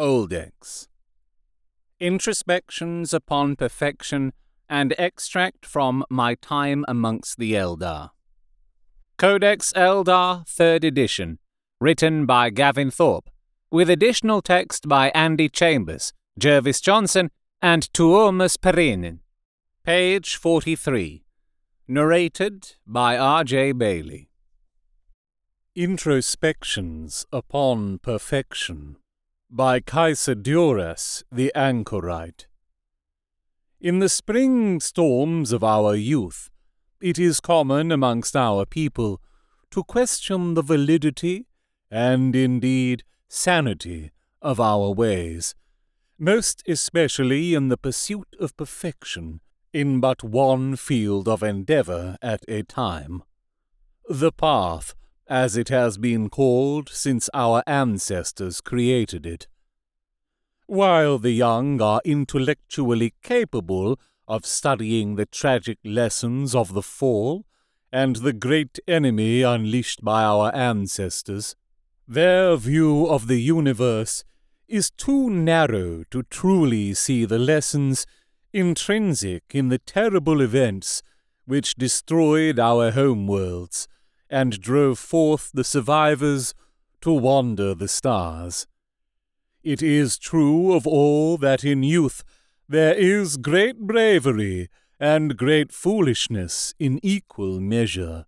Oldex. Introspections upon Perfection and extract from My Time Amongst the Eldar. Codex Eldar, 3rd edition, written by Gavin Thorpe, with additional text by Andy Chambers, Jervis Johnson, and Tuomas Pirinen. Page 43. Narrated by R.J. Bayley. Introspections upon Perfection by Caesiodorus the Anchorite. In the spring storms of our youth, it is common amongst our people to question the validity and indeed sanity of our ways, most especially in the pursuit of perfection in but one field of endeavor at a time. The path as it has been called since our ancestors created it. While the young are intellectually capable of studying the tragic lessons of the fall and the great enemy unleashed by our ancestors, their view of the universe is too narrow to truly see the lessons intrinsic in the terrible events which destroyed our homeworlds and drove forth the survivors to wander the stars. It is true of all that in youth there is great bravery and great foolishness in equal measure,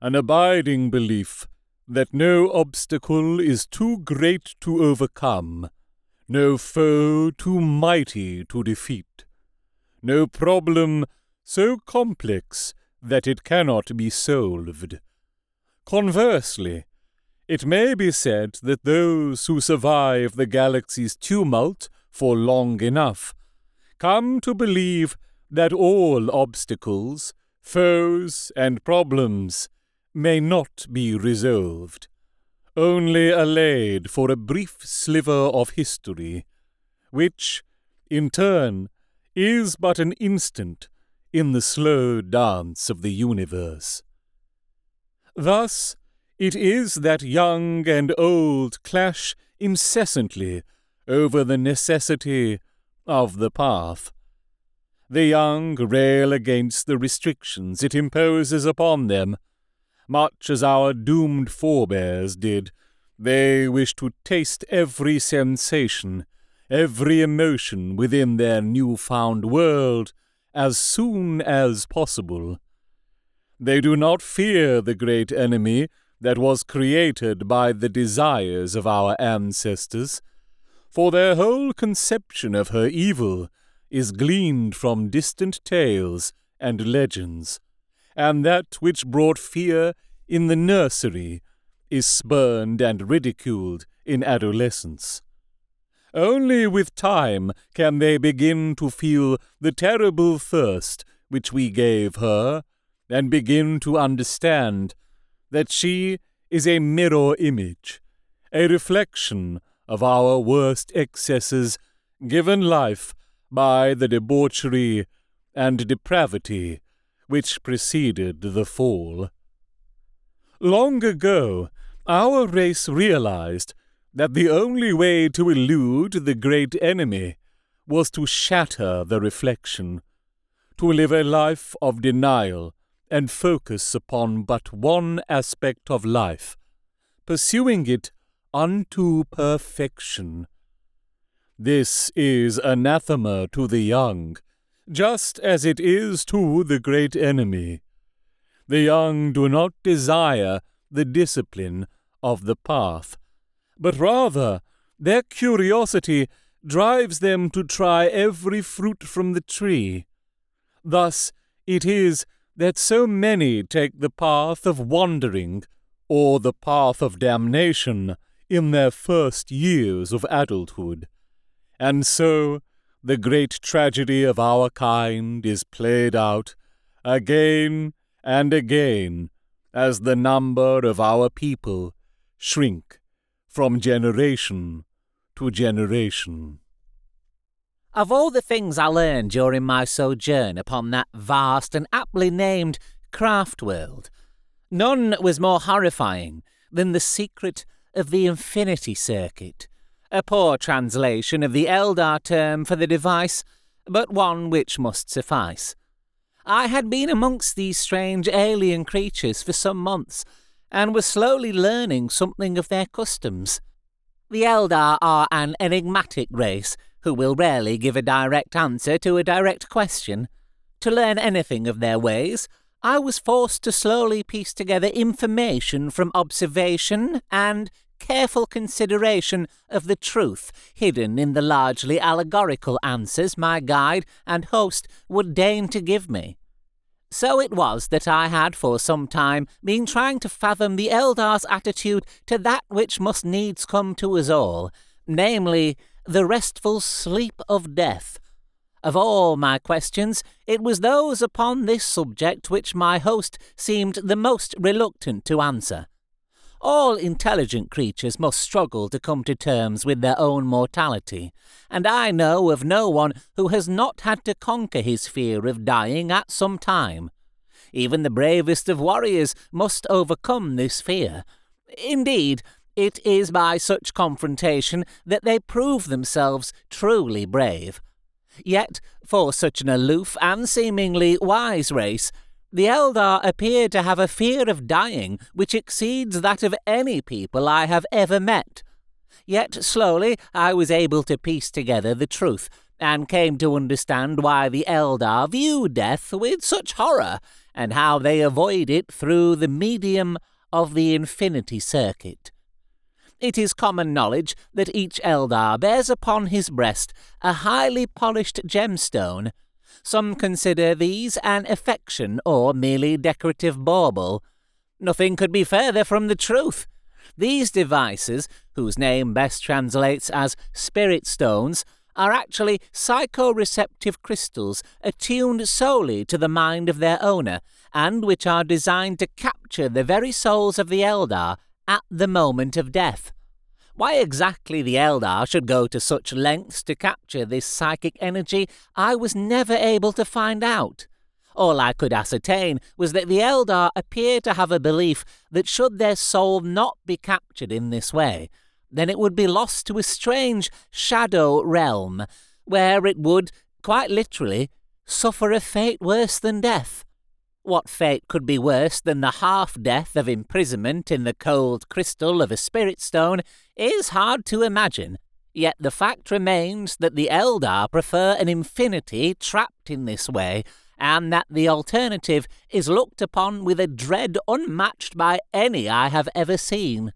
an abiding belief that no obstacle is too great to overcome, no foe too mighty to defeat, no problem so complex that it cannot be solved. Conversely, it may be said that those who survive the galaxy's tumult for long enough come to believe that all obstacles, foes, and problems may not be resolved, only allayed for a brief sliver of history, which, in turn, is but an instant in the slow dance of the universe. Thus, it is that young and old clash incessantly over the necessity of the path. The young rail against the restrictions it imposes upon them, much as our doomed forebears did. They wish to taste every sensation, every emotion within their new found world as soon as possible. They do not fear the great enemy that was created by the desires of our ancestors, for their whole conception of her evil is gleaned from distant tales and legends, and that which brought fear in the nursery is spurned and ridiculed in adolescence. Only with time can they begin to feel the terrible thirst which we gave her and begin to understand that she is a mirror image, a reflection of our worst excesses given life by the debauchery and depravity which preceded the fall. Long ago, our race realized that the only way to elude the great enemy was to shatter the reflection, to live a life of denial and focus upon but one aspect of life, pursuing it unto perfection. This is anathema to the young, just as it is to the great enemy. The young do not desire the discipline of the path, but rather their curiosity drives them to try every fruit from the tree. Thus it is that so many take the path of wandering or the path of damnation in their first years of adulthood. And so the great tragedy of our kind is played out again and again as the number of our people shrink from generation to generation. Of all the things I learned during my sojourn upon that vast and aptly named craft world, none was more horrifying than the secret of the infinity circuit, A poor translation of the Eldar term for the device, but one which must suffice. I had been amongst these strange alien creatures for some months, and was slowly learning something of their customs. The Eldar are an enigmatic race who will rarely give a direct answer to a direct question. To learn anything of their ways, I was forced to slowly piece together information from observation and careful consideration of the truth hidden in the largely allegorical answers my guide and host would deign to give me. So it was that I had for some time been trying to fathom the Eldar's attitude to that which must needs come to us all, namely, the restful sleep of death, of all my questions, it was those upon this subject which my host seemed the most reluctant to answer. All intelligent creatures must struggle to come to terms with their own mortality, and I know of no one who has not had to conquer his fear of dying at some time. Even the bravest of warriors must overcome this fear. Indeed, it is by such confrontation that they prove themselves truly brave. Yet, for such an aloof and seemingly wise race, the Eldar appear to have a fear of dying which exceeds that of any people I have ever met. Yet slowly I was able to piece together the truth, and came to understand why the Eldar view death with such horror, and how they avoid it through the medium of the Infinity Circuit. It is common knowledge that each Eldar bears upon his breast a highly polished gemstone. Some consider these an affection or merely decorative bauble. Nothing could be further from the truth. These devices, whose name best translates as spirit stones, are actually psychoreceptive crystals attuned solely to the mind of their owner, and which are designed to capture the very souls of the Eldar at the moment of death. Why exactly the Eldar should go to such lengths to capture this psychic energy, I was never able to find out. All I could ascertain was that the Eldar appear to have a belief that should their soul not be captured in this way, then it would be lost to a strange shadow realm, where it would, quite literally, suffer a fate worse than death. What fate could be worse than the half death of imprisonment in the cold crystal of a spirit stone is hard to imagine. Yet the fact remains that the Eldar prefer an infinity trapped in this way, and that the alternative is looked upon with a dread unmatched by any I have ever seen.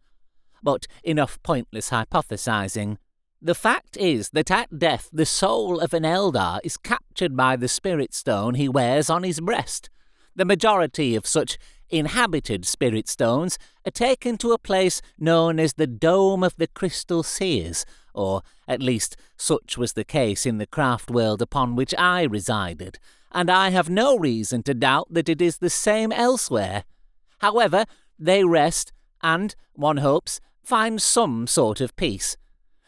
But enough pointless hypothesizing. The fact is that at death the soul of an Eldar is captured by the spirit stone he wears on his breast. The majority of such inhabited spirit stones are taken to a place known as the Dome of the Crystal Seers, or at least such was the case in the craft world upon which I resided, and I have no reason to doubt that it is the same elsewhere. However, they rest, and, one hopes, find some sort of peace.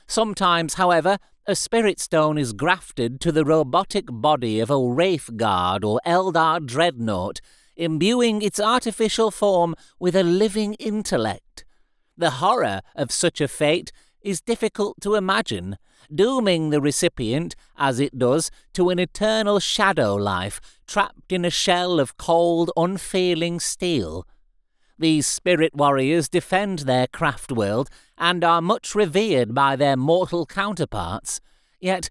Sometimes, however, a spirit stone is grafted to the robotic body of a Wraithguard or Eldar dreadnought, imbuing its artificial form with a living intellect. The horror of such a fate is difficult to imagine, dooming the recipient, as it does, to an eternal shadow life, trapped in a shell of cold, unfeeling steel. These spirit warriors defend their craft world and are much revered by their mortal counterparts. Yet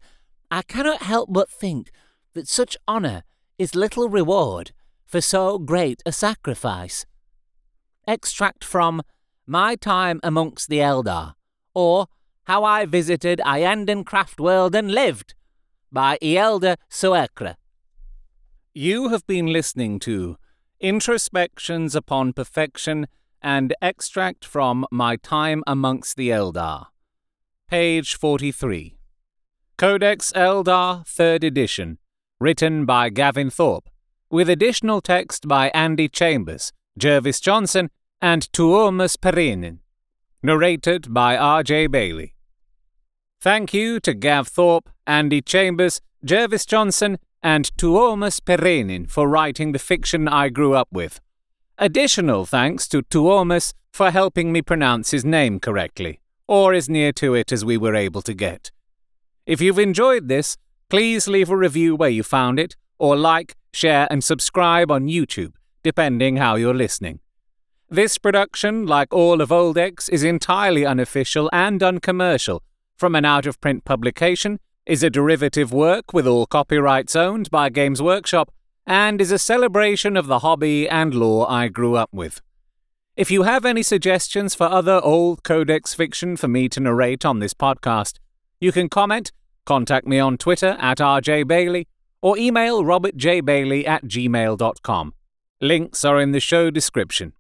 I cannot help but think that such honour is little reward for so great a sacrifice. Extract from My Time Amongst the Eldar, or How I Visited Iyanden Craftworld and Lived, by Ielda Suerkra. You have been listening to Introspections upon Perfection and extract from My Time Amongst the Eldar. Page 43. Codex Eldar, 3rd edition, written by Gavin Thorpe, with additional text by Andy Chambers, Jervis Johnson, and Tuomas Pirinen. Narrated by R.J. Bayley. Thank you to Gav Thorpe, Andy Chambers, Jervis Johnson, and Tuomas Pirinen for writing the fiction I grew up with. Additional thanks to Tuomas for helping me pronounce his name correctly. or as near to it as we were able to get. If you've enjoyed this, please leave a review where you found it, or like, share, and subscribe on YouTube, depending how you're listening. This production, like all of Oldex, is entirely unofficial and uncommercial, from an out of print publication, is a derivative work with all copyrights owned by Games Workshop, and is a celebration of the hobby and lore I grew up with. If you have any suggestions for other old Codex fiction for me to narrate on this podcast, you can comment, contact me on Twitter at rjbayley, or email robertjbayley at gmail.com. Links are in the show description.